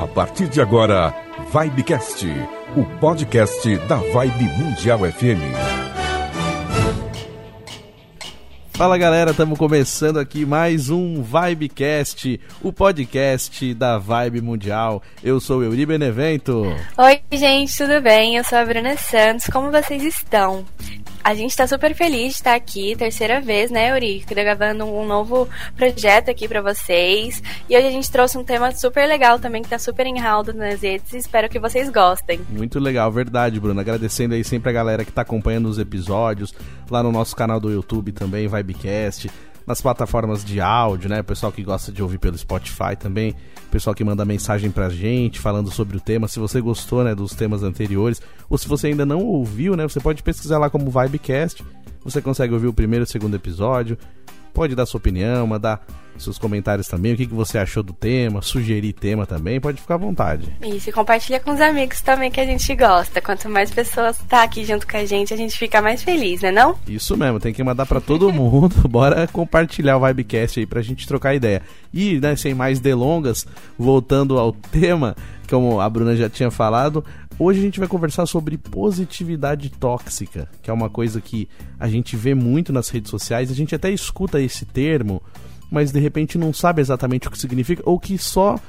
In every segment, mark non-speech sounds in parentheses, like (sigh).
A partir de agora, Vibecast, o podcast da Vibe Mundial FM. Fala galera, estamos começando aqui mais um Vibecast, o podcast da Vibe Mundial. Eu sou o Euri Benevento. Oi, gente, tudo bem? Eu sou a Bruna Santos. Como vocês estão? A gente está super feliz de estar aqui, terceira vez, né, Yuri? Gravando um novo projeto aqui para vocês. E hoje a gente trouxe um tema super legal também, que tá super em round nas redes. Espero que vocês gostem. Muito legal, verdade, Bruna. Agradecendo aí sempre a galera que tá acompanhando os episódios, lá no nosso canal do YouTube também, Vibecast nas plataformas de áudio, né? Pessoal que gosta de ouvir pelo Spotify também, pessoal que manda mensagem pra gente falando sobre o tema. Se você gostou, né, dos temas anteriores, ou se você ainda não ouviu, né, você pode pesquisar lá como Vibecast. Você consegue ouvir o primeiro e o segundo episódio. Pode dar sua opinião, mandar seus comentários também, o que, que você achou do tema, sugerir tema também, pode ficar à vontade. Isso, e compartilha com os amigos também que a gente gosta. Quanto mais pessoas tá aqui junto com a gente, a gente fica mais feliz, né não? Isso mesmo, tem que mandar para todo (laughs) mundo. Bora compartilhar o Vibecast aí pra gente trocar ideia. E, né, sem mais delongas, voltando ao (laughs) tema, como a Bruna já tinha falado, Hoje a gente vai conversar sobre positividade tóxica, que é uma coisa que a gente vê muito nas redes sociais, a gente até escuta esse termo, mas de repente não sabe exatamente o que significa, ou que só uh,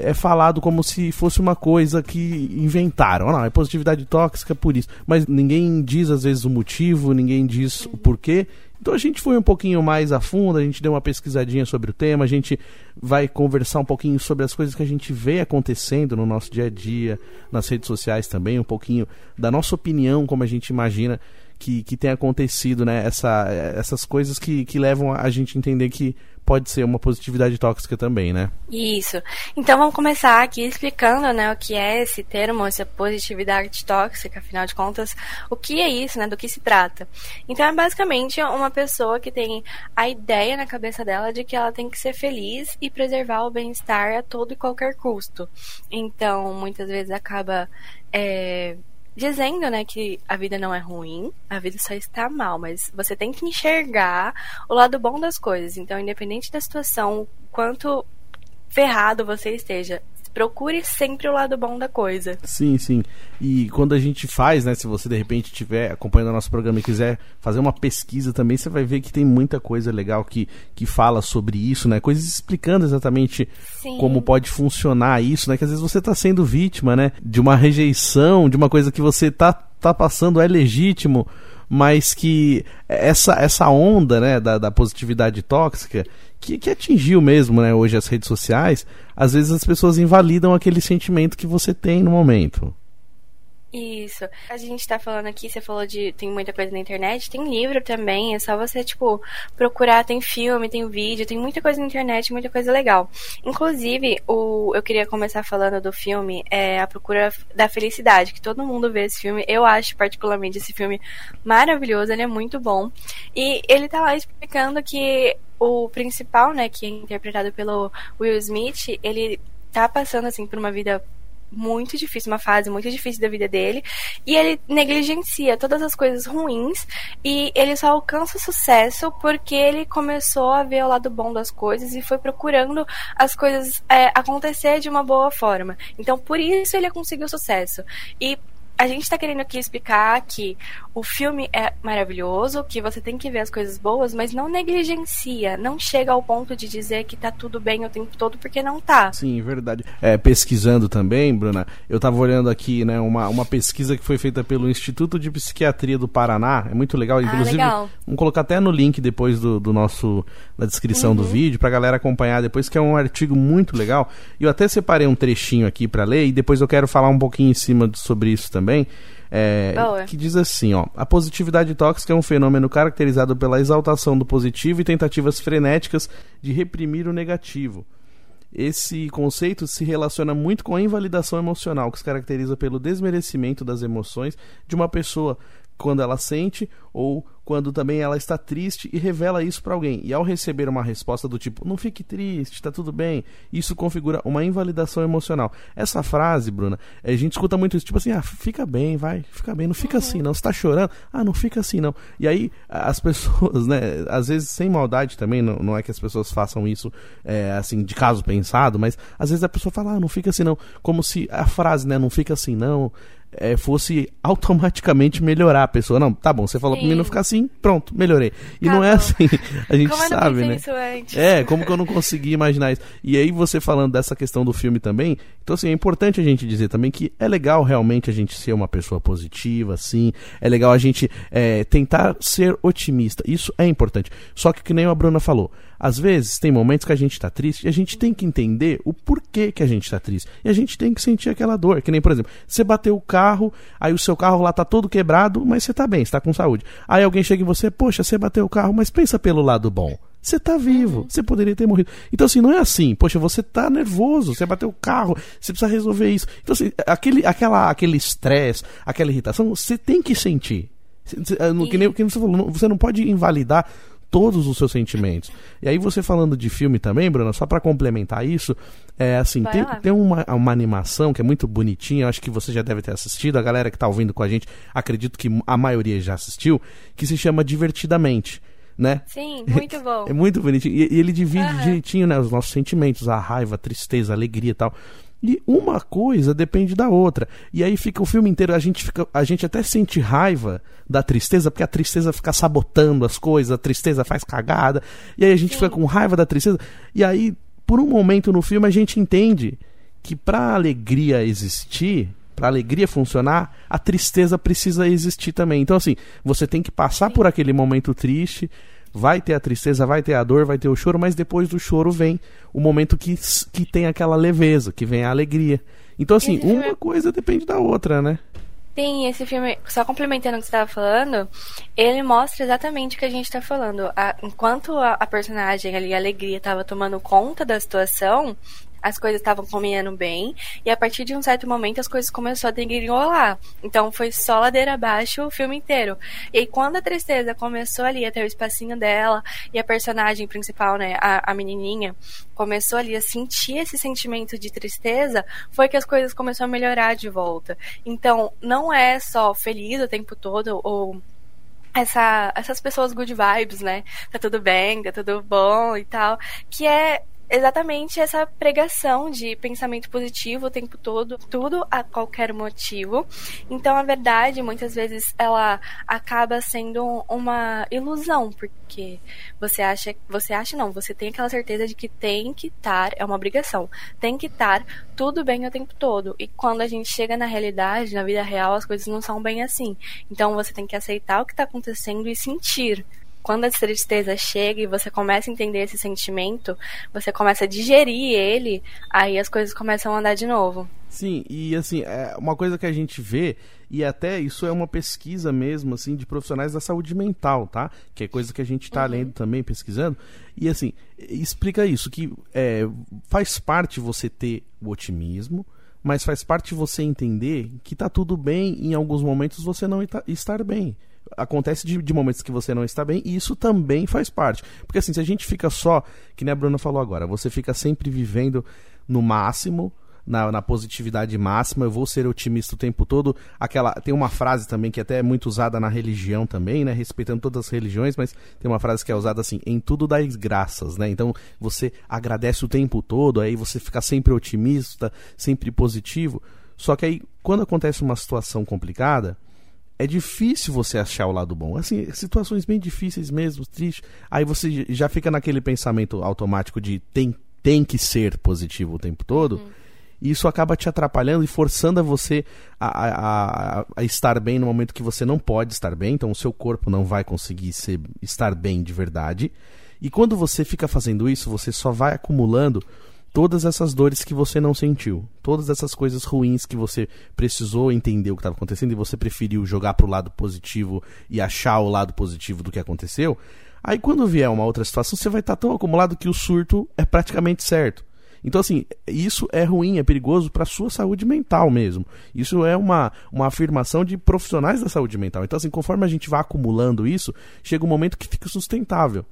é falado como se fosse uma coisa que inventaram. Não, é positividade tóxica por isso. Mas ninguém diz às vezes o motivo, ninguém diz o porquê. Então a gente foi um pouquinho mais a fundo, a gente deu uma pesquisadinha sobre o tema, a gente vai conversar um pouquinho sobre as coisas que a gente vê acontecendo no nosso dia a dia, nas redes sociais também, um pouquinho da nossa opinião, como a gente imagina que, que tem acontecido, né? Essa, essas coisas que, que levam a gente a entender que pode ser uma positividade tóxica também, né? Isso. Então vamos começar aqui explicando, né, o que é esse termo, essa positividade tóxica, afinal de contas, o que é isso, né, do que se trata. Então é basicamente uma pessoa que tem a ideia na cabeça dela de que ela tem que ser feliz e preservar o bem-estar a todo e qualquer custo. Então, muitas vezes acaba é, dizendo, né, que a vida não é ruim, a vida só está mal, mas você tem que enxergar o lado bom das coisas. Então, independente da situação, quanto ferrado você esteja, procure sempre o lado bom da coisa. Sim, sim. E quando a gente faz, né, se você de repente estiver acompanhando o nosso programa e quiser fazer uma pesquisa também, você vai ver que tem muita coisa legal que, que fala sobre isso, né? Coisas explicando exatamente sim. como pode funcionar isso, né? Que às vezes você está sendo vítima, né, de uma rejeição, de uma coisa que você tá tá passando é legítimo, mas que essa, essa onda né, da, da positividade tóxica que, que atingiu mesmo né, hoje as redes sociais, às vezes as pessoas invalidam aquele sentimento que você tem no momento. Isso. A gente tá falando aqui, você falou de. Tem muita coisa na internet, tem livro também. É só você, tipo, procurar. Tem filme, tem vídeo, tem muita coisa na internet, muita coisa legal. Inclusive, o, eu queria começar falando do filme é A Procura da Felicidade, que todo mundo vê esse filme. Eu acho particularmente esse filme maravilhoso, ele é muito bom. E ele tá lá explicando que o principal, né, que é interpretado pelo Will Smith, ele tá passando assim por uma vida muito difícil, uma fase muito difícil da vida dele, e ele negligencia todas as coisas ruins e ele só alcança o sucesso porque ele começou a ver o lado bom das coisas e foi procurando as coisas é, acontecer de uma boa forma. Então, por isso ele conseguiu sucesso. E a gente está querendo aqui explicar que o filme é maravilhoso, que você tem que ver as coisas boas, mas não negligencia, não chega ao ponto de dizer que tá tudo bem o tempo todo, porque não tá. Sim, verdade. É, pesquisando também, Bruna, eu estava olhando aqui, né, uma, uma pesquisa que foi feita pelo Instituto de Psiquiatria do Paraná, é muito legal, ah, inclusive, ah, legal. vamos colocar até no link depois do, do nosso, na descrição uhum. do vídeo, pra galera acompanhar depois, que é um artigo muito legal. Eu até separei um trechinho aqui para ler, e depois eu quero falar um pouquinho em cima sobre isso também também, é, que diz assim, ó, a positividade tóxica é um fenômeno caracterizado pela exaltação do positivo e tentativas frenéticas de reprimir o negativo. Esse conceito se relaciona muito com a invalidação emocional, que se caracteriza pelo desmerecimento das emoções de uma pessoa quando ela sente ou quando também ela está triste e revela isso para alguém. E ao receber uma resposta do tipo, não fique triste, tá tudo bem, isso configura uma invalidação emocional. Essa frase, Bruna, a gente escuta muito isso, tipo assim, ah, fica bem, vai, fica bem, não fica assim, uhum. assim não, você tá chorando, ah, não fica assim não. E aí as (laughs) pessoas, né, às vezes sem maldade também, não, não é que as pessoas façam isso é, assim, de caso pensado, mas às vezes a pessoa fala, ah, não fica assim não, como se a frase, né, não fica assim não, é, fosse automaticamente melhorar a pessoa. Não, tá bom, você falou Sim. pra mim não ficar assim, pronto, melhorei. E não é assim, a gente como sabe, né? É, como que eu não consegui imaginar isso. E aí você falando dessa questão do filme também, então assim, é importante a gente dizer também que é legal realmente a gente ser uma pessoa positiva, assim, é legal a gente é, tentar ser otimista, isso é importante. Só que que nem a Bruna falou, às vezes tem momentos que a gente tá triste e a gente tem que entender o porquê que a gente tá triste. E a gente tem que sentir aquela dor, que nem, por exemplo, você bateu o carro aí o seu carro lá tá todo quebrado, mas você tá bem, você tá com saúde. Aí alguém chega em você, poxa, você bateu o carro, mas pensa pelo lado bom. Você tá vivo, uhum. você poderia ter morrido. Então, assim, não é assim, poxa, você tá nervoso, você bateu o carro, você precisa resolver isso. Então, assim, aquele aquela, aquele estresse, aquela irritação, você tem que sentir. No, que nem, que você falou, você não pode invalidar todos os seus sentimentos. E aí você falando de filme também, Bruna, só para complementar isso, é assim, tem, tem uma, uma animação que é muito bonitinha, acho que você já deve ter assistido, a galera que tá ouvindo com a gente, acredito que a maioria já assistiu, que se chama Divertidamente. Né? Sim, muito (laughs) bom. É muito bonitinho. E, e ele divide uhum. direitinho né, os nossos sentimentos, a raiva, a tristeza, a alegria e tal. E uma coisa depende da outra. E aí fica o filme inteiro, a gente, fica, a gente até sente raiva da tristeza, porque a tristeza fica sabotando as coisas, a tristeza faz cagada. E aí a gente Sim. fica com raiva da tristeza. E aí, por um momento no filme, a gente entende que para a alegria existir, para a alegria funcionar, a tristeza precisa existir também. Então, assim, você tem que passar Sim. por aquele momento triste Vai ter a tristeza, vai ter a dor, vai ter o choro, mas depois do choro vem o momento que, que tem aquela leveza, que vem a alegria. Então, assim, esse uma filme... coisa depende da outra, né? Sim, esse filme, só complementando o que você estava falando, ele mostra exatamente o que a gente está falando. A, enquanto a, a, personagem ali, a alegria, estava tomando conta da situação, as coisas estavam caminhando bem, e a partir de um certo momento as coisas começaram a degringolar. Então foi só ladeira abaixo o filme inteiro. E aí, quando a tristeza começou ali a ter o espacinho dela, e a personagem principal, né, a, a menininha, começou ali a sentir esse sentimento de tristeza, foi que as coisas começaram a melhorar de volta. Então, não é só feliz o tempo todo, ou essa, essas pessoas good vibes, né? Tá tudo bem, tá tudo bom e tal. Que é exatamente essa pregação de pensamento positivo o tempo todo, tudo a qualquer motivo. Então, a verdade, muitas vezes, ela acaba sendo uma ilusão, porque você acha, você acha não, você tem aquela certeza de que tem que estar, é uma obrigação, tem que estar tudo bem o tempo todo. E quando a gente chega na realidade, na vida real, as coisas não são bem assim. Então, você tem que aceitar o que está acontecendo e sentir quando a tristeza chega e você começa a entender esse sentimento, você começa a digerir ele, aí as coisas começam a andar de novo. Sim, e assim, é uma coisa que a gente vê, e até isso é uma pesquisa mesmo, assim, de profissionais da saúde mental, tá? Que é coisa que a gente está uhum. lendo também, pesquisando. E assim, explica isso, que é, faz parte você ter o otimismo, mas faz parte você entender que tá tudo bem em alguns momentos você não estar bem acontece de, de, momentos que você não está bem e isso também faz parte. Porque assim, se a gente fica só, que nem a Bruna falou agora, você fica sempre vivendo no máximo, na, na, positividade máxima, eu vou ser otimista o tempo todo. Aquela tem uma frase também que até é muito usada na religião também, né, respeitando todas as religiões, mas tem uma frase que é usada assim, em tudo das graças, né? Então, você agradece o tempo todo, aí você fica sempre otimista, sempre positivo. Só que aí quando acontece uma situação complicada, é difícil você achar o lado bom. Assim, situações bem difíceis mesmo, tristes. Aí você já fica naquele pensamento automático de tem, tem que ser positivo o tempo todo. Uhum. E isso acaba te atrapalhando e forçando a você a, a, a, estar bem no momento que você não pode estar bem. Então o seu corpo não vai conseguir ser, estar bem de verdade. E quando você fica fazendo isso, você só vai acumulando todas essas dores que você não sentiu, todas essas coisas ruins que você precisou entender o que estava acontecendo e você preferiu jogar para o lado positivo e achar o lado positivo do que aconteceu, aí quando vier uma outra situação você vai estar tá tão acumulado que o surto é praticamente certo. Então, assim, isso é ruim, é perigoso para sua saúde mental mesmo. Isso é uma, uma afirmação de profissionais da saúde mental. Então, assim, conforme a gente vai acumulando isso, chega um momento que fica sustentável.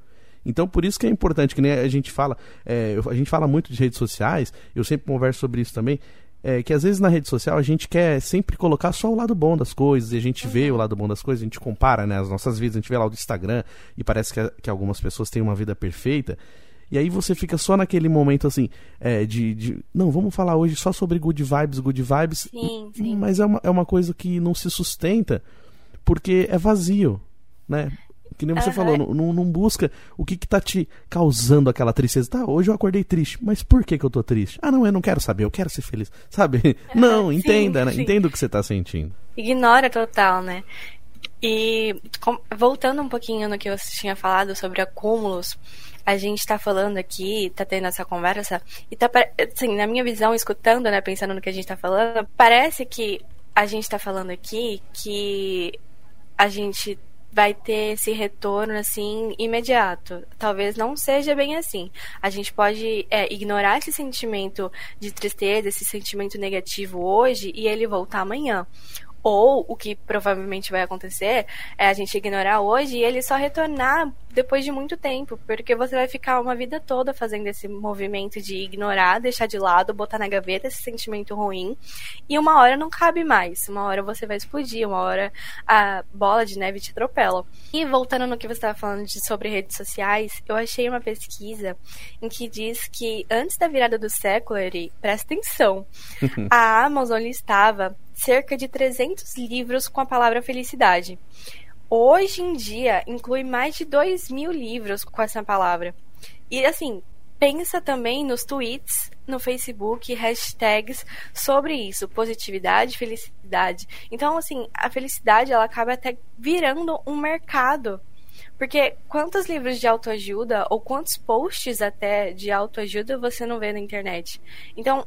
Então, por isso que é importante, que nem a gente fala, é, a gente fala muito de redes sociais, eu sempre converso sobre isso também, é, que às vezes na rede social a gente quer sempre colocar só o lado bom das coisas, e a gente vê o lado bom das coisas, a gente compara né, as nossas vidas, a gente vê lá o do Instagram, e parece que, que algumas pessoas têm uma vida perfeita, e aí você fica só naquele momento assim, é, de, de, Não, vamos falar hoje só sobre good vibes, good vibes. Sim, sim. Mas é uma, é uma coisa que não se sustenta porque é vazio, né? Que nem você uhum. falou, não, não, busca o que, que tá te causando aquela tristeza. Tá, hoje eu acordei triste, mas por que, que eu tô triste? Ah, não, eu não quero saber, eu quero ser feliz. Sabe? (laughs) Não, entenda, sim, né? Sim. Entenda o que você tá sentindo. Ignora total, né? E com, voltando um pouquinho no que você tinha falado sobre acúmulos, a gente está falando aqui, tá tendo essa conversa, e tá, assim, na minha visão, escutando, né, pensando no que a gente tá falando, parece que a gente tá falando aqui que a gente vai ter esse retorno assim imediato. Talvez não seja bem assim. A gente pode é, ignorar esse sentimento de tristeza, esse sentimento negativo hoje e ele voltar amanhã. Ou o que provavelmente vai acontecer é a gente ignorar hoje e ele só retornar depois de muito tempo, porque você vai ficar uma vida toda fazendo esse movimento de ignorar, deixar de lado, botar na gaveta esse sentimento ruim, e uma hora não cabe mais, uma hora você vai explodir, uma hora a bola de neve te atropela. E voltando no que você estava falando de, sobre redes sociais, eu achei uma pesquisa em que diz que antes da virada do século, Eri, presta atenção, (laughs) a Amazon listava cerca de 300 livros com a palavra felicidade. Hoje em dia, inclui mais de 2 mil livros com essa palavra. E assim, pensa também nos tweets no Facebook, hashtags sobre isso, positividade, felicidade. Então, assim, a felicidade ela acaba até virando um mercado. Porque quantos livros de autoajuda ou quantos posts até de autoajuda você não vê na internet? Então,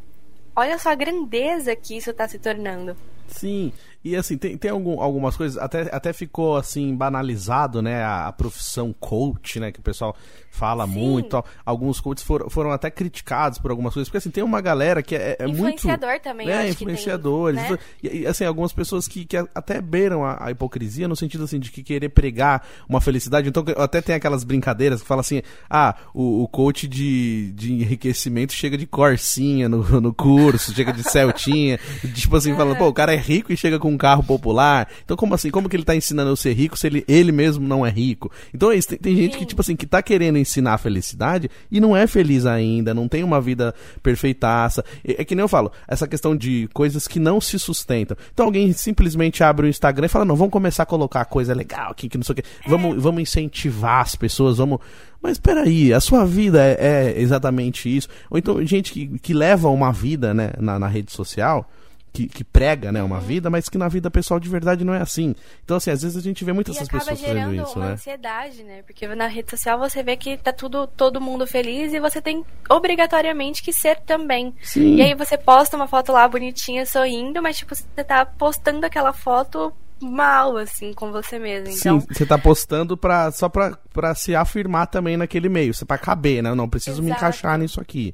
olha só a grandeza que isso está se tornando. Sim, e assim, tem, tem algum, algumas coisas, até, até ficou assim, banalizado, né, a, a profissão coach, né, que o pessoal fala Sim. muito. Alguns coaches foram, foram até criticados por algumas coisas, porque assim, tem uma galera que é, é influenciador muito... também, é, influenciadores. Tem, né? e, assim, algumas pessoas que, que até beiram a, a, hipocrisia, no sentido assim, de que querer pregar uma felicidade. Então, até tem aquelas brincadeiras que fala assim, ah, o, o coach de, de enriquecimento chega de corsinha no, no curso, chega de (laughs) celtinha, tipo assim, falando, pô, o cara é rico e chega com um carro popular. Então, como assim? Como que ele tá ensinando eu ser rico se ele, ele mesmo não é rico? Então, é isso, tem, tem gente que, tipo assim, que tá querendo ensinar a felicidade e não é feliz ainda, não tem uma vida perfeitaça. É, é que nem eu falo, essa questão de coisas que não se sustentam. Então, alguém simplesmente abre o Instagram e fala: não, vamos começar a colocar coisa legal aqui, que não sei o quê. Vamos, vamos incentivar as pessoas, vamos. Mas peraí, a sua vida é, é exatamente isso. Ou então, gente que, que leva uma vida né, na, na rede social que, que, prega né, uma vida, mas que na vida pessoal de verdade não é assim. Então, assim, às vezes a gente vê muitas essas pessoas fazendo isso, uma né? ansiedade, né? Porque na rede social você vê que tá tudo, todo mundo feliz e você tem obrigatoriamente que ser também. Sim. E aí você posta uma foto lá bonitinha, sorrindo, mas tipo, você tá postando aquela foto mal, assim, com você mesmo. Então... Sim, você tá postando pra, só pra, pra se afirmar também naquele meio, pra caber, né? Não, preciso Exato. me encaixar nisso aqui.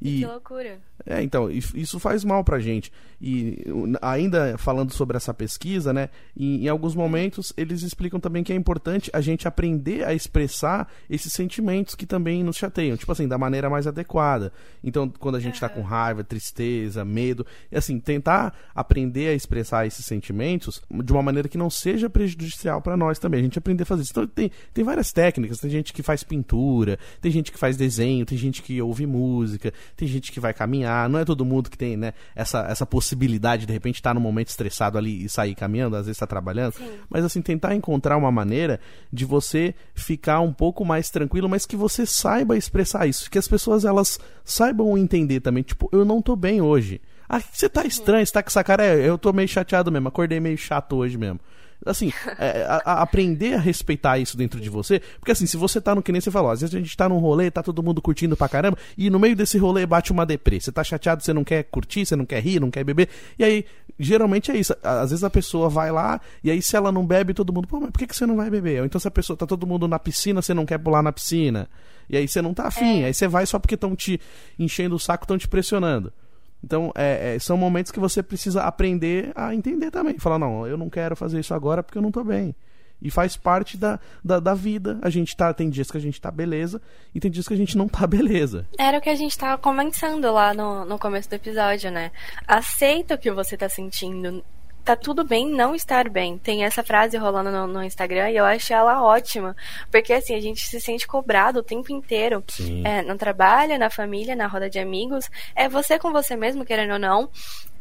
E, que loucura. É, então, isso faz mal pra gente. E ainda falando sobre essa pesquisa, né, em, em, alguns momentos eles explicam também que é importante a gente aprender a expressar esses sentimentos que também nos chateiam, tipo assim, da maneira mais adequada. Então, quando a gente está com raiva, tristeza, medo, assim, tentar aprender a expressar esses sentimentos de uma maneira que não seja prejudicial para nós também. A gente aprender a fazer isso. Então, tem, tem várias técnicas, tem gente que faz pintura, tem gente que faz desenho, tem gente que ouve música, tem gente que vai caminhar, não é todo mundo que tem, né, essa, essa possibilidade possibilidade de repente estar tá num momento estressado ali e sair caminhando, às vezes está trabalhando, Sim. mas assim tentar encontrar uma maneira de você ficar um pouco mais tranquilo, mas que você saiba expressar isso, que as pessoas elas saibam entender também, tipo, eu não tô bem hoje. Ah, você tá uhum. estranho, você tá com essa cara, é, eu tô meio chateado mesmo, acordei meio chato hoje mesmo. Assim, é, a, a aprender a respeitar isso dentro de você, porque assim, se você tá no que nem você falou, às vezes a gente tá num rolê, tá todo mundo curtindo pra caramba, e no meio desse rolê bate uma deprê. Você tá chateado, você não quer curtir, você não quer rir, não quer beber, e aí, geralmente é isso. Às vezes a pessoa vai lá, e aí se ela não bebe, todo mundo, pô, mas por que, que você não vai beber? Ou então se a pessoa tá todo mundo na piscina, você não quer pular na piscina. E aí você não tá afim, é. aí você vai só porque estão te enchendo o saco, estão te pressionando. Então, é, é, são momentos que você precisa aprender a entender também. Falar, não, eu não quero fazer isso agora porque eu não tô bem. E faz parte da, da, da, vida. A gente tá. Tem dias que a gente tá beleza e tem dias que a gente não tá (laughs) beleza. Era o que a gente tava começando lá no, no começo do episódio, né? Aceita o que você tá sentindo tá tudo bem não estar bem. Tem essa frase rolando no, no, Instagram e eu acho ela ótima. Porque assim, a gente se sente cobrado o tempo inteiro. É, no trabalho, na família, na roda de amigos. É você com você mesmo, querendo ou não.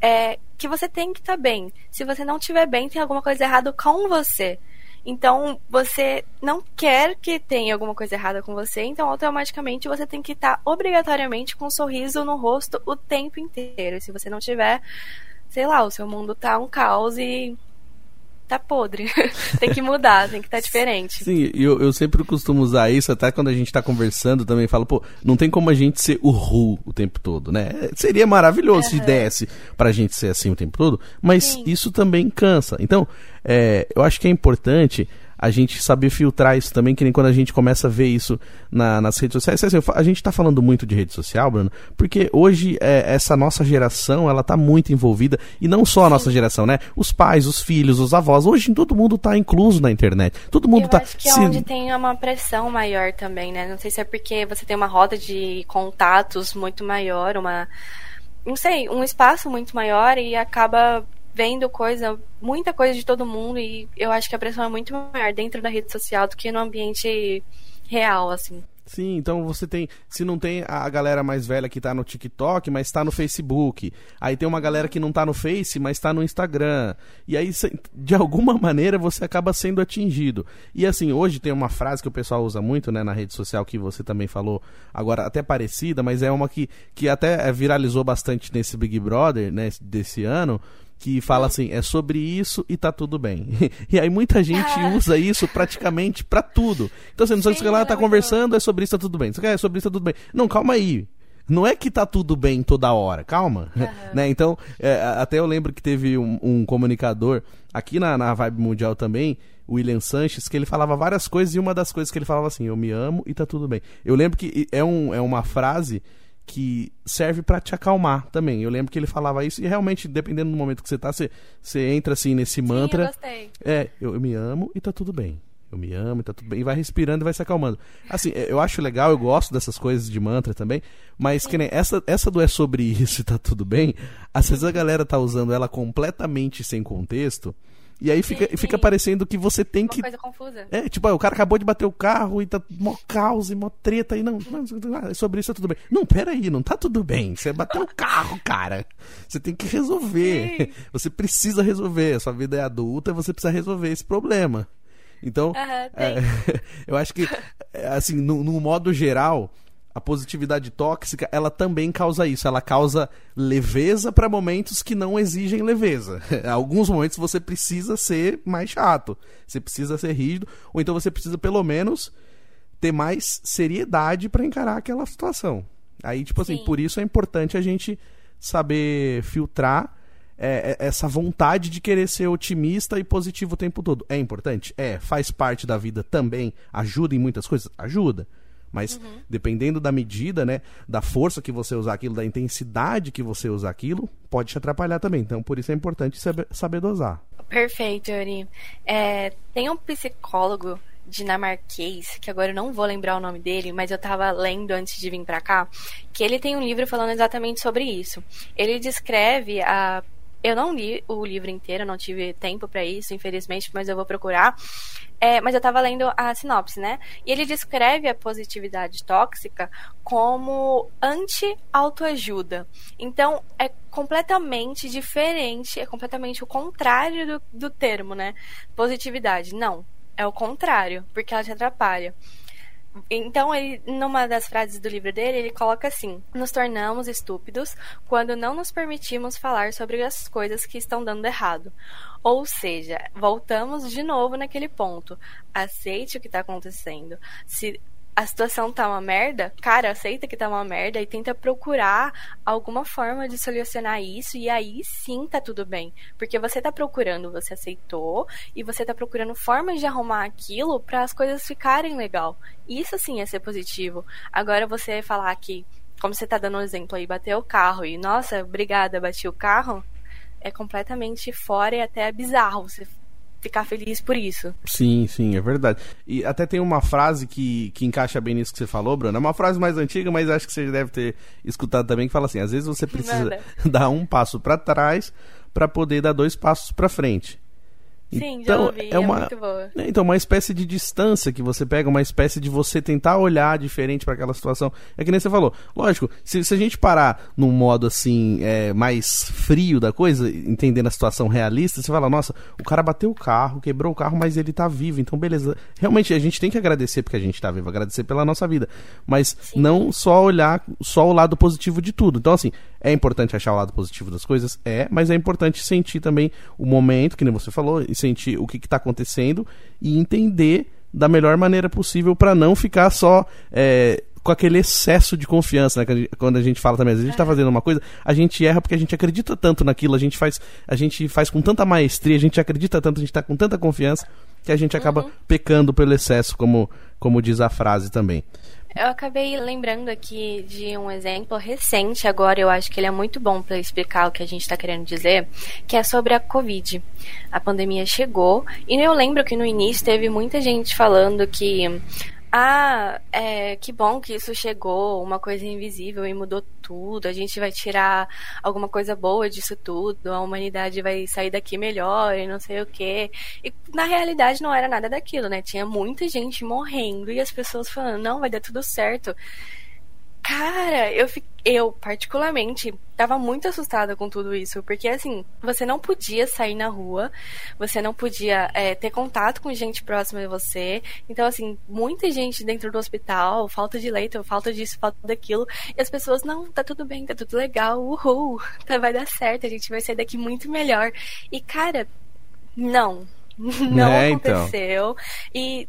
É que você tem que estar tá bem. Se você não estiver bem, tem alguma coisa errada com você. Então, você não quer que tenha alguma coisa errada com você, então automaticamente você tem que estar tá obrigatoriamente com um sorriso no rosto o tempo inteiro. Se você não tiver, sei lá, o seu mundo tá um caos e tá podre. (laughs) tem que mudar, tem que estar tá diferente. Sim, eu, eu sempre costumo usar isso, até quando a gente tá conversando também, falo, pô, não tem como a gente ser o Ru o tempo todo, né? Seria maravilhoso uhum. se desse pra gente ser assim o tempo todo, mas Sim. isso também cansa. Então, é, eu acho que é importante a gente saber filtrar isso também, que nem quando a gente começa a ver isso na, nas redes sociais. Assim, a gente está falando muito de rede social, Bruno, porque hoje é, essa nossa geração, ela tá muito envolvida, e não só a nossa geração, né? Os pais, os filhos, os avós, hoje todo mundo está incluso na internet. Todo mundo Eu tá. Acho que é se... onde tem uma pressão maior também, né? Não sei se é porque você tem uma roda de contatos muito maior, uma. Não sei, um espaço muito maior e acaba vendo coisa, muita coisa de todo mundo e eu acho que a pressão é muito maior dentro da rede social do que no ambiente real, assim. Sim, então você tem. Se não tem a galera mais velha que tá no TikTok, mas tá no Facebook. Aí tem uma galera que não tá no Face, mas tá no Instagram. E aí, de alguma (laughs) maneira, você acaba sendo atingido. E assim, hoje tem uma frase que o pessoal usa muito, né, na rede social, que você também falou, agora até parecida, mas é uma que, que até viralizou bastante nesse Big Brother, né, desse ano que fala assim, é sobre isso e tá tudo bem. (laughs) e aí muita gente ah. usa isso praticamente para tudo. Então você não sabe lá, tá conversando, é sobre isso, tá tudo bem. Você quer, é sobre isso, tá tudo bem. Não, calma aí. Não é que tá tudo bem toda hora, calma. Uhum. (laughs) né? Então, é, até eu lembro que teve um, um comunicador aqui na, na Vibe Mundial também, William Sanches, que ele falava várias coisas e uma das coisas que ele falava assim, eu me amo e tá tudo bem. Eu lembro que é, um, é uma frase que serve para te acalmar também. Eu lembro que ele falava isso e realmente, dependendo do momento que você tá, você, você entra assim nesse mantra. Sim, eu gostei. É, eu, eu me amo e tá tudo bem. Eu me amo e tá tudo bem. E vai respirando e vai se acalmando. Assim, é, eu acho legal, eu gosto dessas coisas de mantra também. Mas que nem essa, essa do é sobre isso e tá tudo bem. Às vezes a galera tá usando ela completamente sem contexto. E aí fica, sim, fica parecendo que você tem Uma que. coisa confusa. É, tipo, o cara acabou de bater o carro e tá mó caos e mó treta e não, não, ah, sobre isso tá tudo bem. Não, pera aí, não tá tudo bem. Você bateu o carro, cara. Você tem que resolver. Sim. (laughs) Você precisa resolver. A sua vida é adulta e você precisa resolver esse problema. Então, é, (laughs) eu acho que, é, assim, no, no modo geral, a positividade tóxica, ela também causa isso. Ela causa leveza para momentos que não exigem leveza. (laughs) Alguns momentos você precisa ser mais chato, você precisa ser rígido, ou então você precisa pelo menos ter mais seriedade para encarar aquela situação. Aí, tipo assim, Sim. por isso é importante a gente saber filtrar é, é, essa vontade de querer ser otimista e positivo o tempo todo. É importante? É. Faz parte da vida também. Ajuda em muitas coisas? Ajuda. Mas uhum. dependendo da medida, né, da força que você usar aquilo, da intensidade que você usar aquilo, pode te atrapalhar também. Então, por isso é importante saber, saber dosar. Perfeito, Yuri. É, tem um psicólogo dinamarquês, que agora eu não vou lembrar o nome dele, mas eu tava lendo antes de vir para cá, que ele tem um livro falando exatamente sobre isso. Ele descreve a eu não li o livro inteiro, não tive tempo para isso, infelizmente, mas eu vou procurar. É, mas eu estava lendo a sinopse, né? E ele descreve a positividade tóxica como anti-autoajuda. Então, é completamente diferente, é completamente o contrário do, do termo, né? Positividade. Não, é o contrário, porque ela te atrapalha Então, ele, numa das frases do livro dele, ele coloca assim: Nos tornamos estúpidos quando não nos permitimos falar sobre as coisas que estão dando errado. Ou seja, voltamos de novo naquele ponto. Aceite o que está acontecendo. Se a situação tá uma merda, cara, aceita que tá uma merda e tenta procurar alguma forma de solucionar isso e aí sim tá tudo bem. Porque você tá procurando, você aceitou e você tá procurando formas de arrumar aquilo para as coisas ficarem legal. Isso sim é ser positivo. Agora você falar que, como você tá dando um exemplo aí, bateu o carro e, nossa, obrigada, bati o carro, é completamente fora e até bizarro você ficar feliz por isso. Sim, sim, é verdade. E até tem uma frase que, que encaixa bem nisso que você falou, Bruno. É uma frase mais antiga, mas acho que você deve ter escutado também, que fala assim: às vezes você precisa Manda. (laughs) dar um passo para trás para poder dar dois passos para frente. Sim, então, já ouvi, é, é uma, muito boa. Né, então, uma espécie de distância que você pega, uma espécie de você tentar olhar diferente para aquela situação. É que nem você falou. Lógico, se, se a gente parar num modo assim, é, mais frio da coisa, entendendo a situação realista, você fala, nossa, o cara bateu o carro, quebrou o carro, mas ele tá vivo, então beleza. Realmente, a gente tem que agradecer porque a gente tá vivo, agradecer pela nossa vida. Mas Sim. não só olhar só o lado positivo de tudo. Então, assim, é importante achar o lado positivo das coisas? É, mas é importante sentir também o momento, que nem você falou, e sentir o que está acontecendo e entender da melhor maneira possível para não ficar só é, com aquele excesso de confiança, né? Quando a gente fala também, a gente está fazendo uma coisa, a gente erra porque a gente acredita tanto naquilo, a gente faz, a gente faz com tanta maestria, a gente acredita tanto, a gente está com tanta confiança que a gente acaba uhum. pecando pelo excesso, como, como diz a frase também. Eu acabei lembrando aqui de um exemplo recente, agora eu acho que ele é muito bom para explicar o que a gente está querendo dizer, que é sobre a Covid. A pandemia chegou e eu lembro que no início teve muita gente falando que ah, é, que bom que isso chegou, uma coisa invisível e mudou tudo. A gente vai tirar alguma coisa boa disso tudo, a humanidade vai sair daqui melhor e não sei o quê. E na realidade não era nada daquilo, né? Tinha muita gente morrendo e as pessoas falando, não, vai dar tudo certo. Cara, eu, eu particularmente tava muito assustada com tudo isso, porque assim, você não podia sair na rua, você não podia é, ter contato com gente próxima de você. Então, assim, muita gente dentro do hospital, falta de leito, falta disso, falta daquilo. E as pessoas, não, tá tudo bem, tá tudo legal, uhul, (laughs) vai dar certo, a gente vai sair daqui muito melhor. E, cara, não, (laughs) não é, aconteceu. Então. E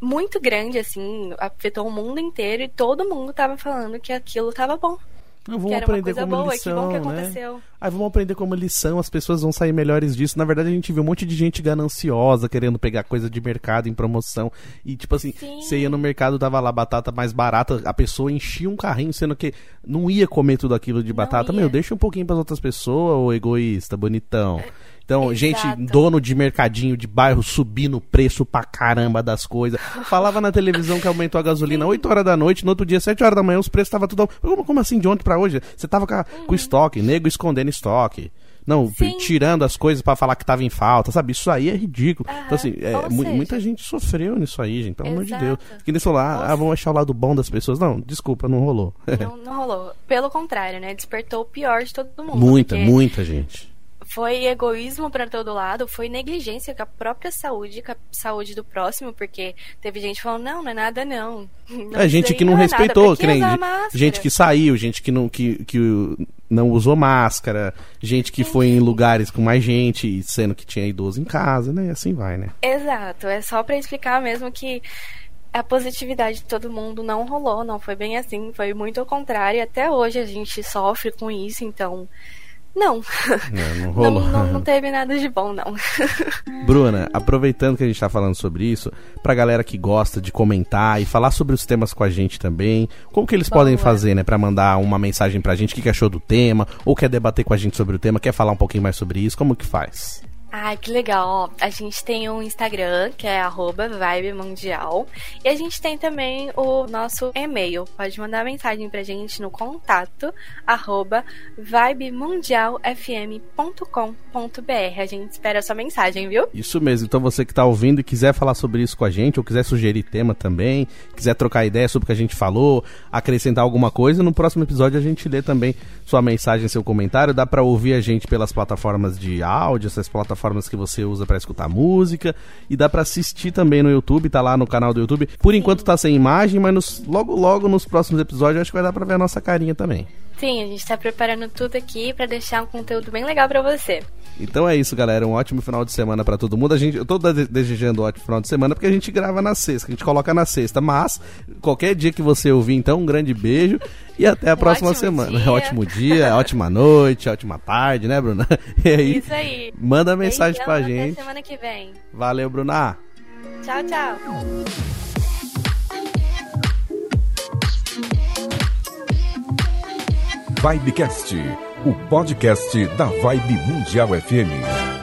muito grande, assim, afetou o mundo inteiro e todo mundo tava falando que aquilo tava bom. Não, vamos aprender como boa, lição, que né? Aí vamos aprender como lição, as pessoas vão sair melhores disso. Na verdade, a gente viu um monte de gente gananciosa querendo pegar coisa de mercado em promoção. E tipo assim, Sim. você ia no mercado, tava lá batata mais barata, a pessoa enchia um carrinho, sendo que não ia comer tudo aquilo de batata. Meu, deixa um pouquinho para outras pessoas, ô egoísta, bonitão. Então, Exato. gente, dono de mercadinho de bairro subindo o preço pra caramba das coisas. Falava na televisão que aumentou a gasolina 8 horas da noite, no outro dia, 7 horas da manhã, os preços estavam tudo. Como, como assim, de ontem pra hoje? Você tava com, a, uhum. com estoque, nego escondendo estoque. Não, Sim. tirando as coisas para falar que tava em falta, sabe? Isso aí é ridículo. Uhum. Então, assim, é, seja... muita gente sofreu nisso aí, gente, pelo Exato. amor de Deus. Que nem falou, ah, ah, vamos achar o lado bom das pessoas. Não, desculpa, não rolou. Não, não rolou. Pelo contrário, né? Despertou o pior de todo mundo. Muita, porque... muita gente foi egoísmo para todo lado, foi negligência com a própria saúde, com a saúde do próximo, porque teve gente falando, não, não é nada não. (laughs) não é gente que não, não é respeitou, que nem gente que saiu, gente que não, que, que não usou máscara, gente que foi em lugares com mais gente, sendo que tinha idoso em casa, né? E assim vai, né? Exato, é só para explicar mesmo que a positividade de todo mundo não rolou, não foi bem assim, foi muito ao contrário, até hoje a gente sofre com isso, então (laughs) não. Não, não rolou. Não, não, não, teve nada de bom, não. (laughs) Bruna, aproveitando que a gente está falando sobre isso, pra galera que gosta de comentar e falar sobre os temas com a gente também, como que eles Boa. podem fazer, né? Pra mandar uma mensagem pra gente, o que, que achou do tema, ou quer debater com a gente sobre o tema, quer falar um pouquinho mais sobre isso, como que faz? Ai, que legal. A gente tem um Instagram, que é arroba Vibe Mundial. E a gente tem também o nosso e-mail. Pode mandar mensagem pra gente no contato vibemundialfm.com.br. A gente espera a sua mensagem, viu? Isso mesmo. Então você que tá ouvindo e quiser falar sobre isso com a gente, ou quiser sugerir tema também, quiser trocar ideia sobre o que a gente falou, acrescentar alguma coisa, no próximo episódio a gente lê também sua mensagem, seu comentário. Dá para ouvir a gente pelas plataformas de áudio, essas plataformas plataformas que você usa para escutar música e dá para assistir também no YouTube, tá lá no canal do YouTube. Por enquanto tá sem imagem, mas nos, logo logo nos próximos episódios acho que vai dar para ver a nossa carinha também. Sim, a gente tá preparando tudo aqui para deixar um conteúdo bem legal para você. Então é isso, galera. Um ótimo final de semana para todo mundo. A gente, eu tô desejando um ótimo final de semana porque a gente grava na sexta, a gente coloca na sexta. Mas, qualquer dia que você ouvir, então, um grande beijo e até a próxima semana. dia. (laughs) Ótimo dia, ótima noite, ótima tarde, né, Bruna? (laughs) E aí, Isso aí. manda mensagem Beijão, pra até gente. semana que vem. Valeu, Bruna. Tchau, tchau. Vibecast, o podcast da Vibe Mundial FM.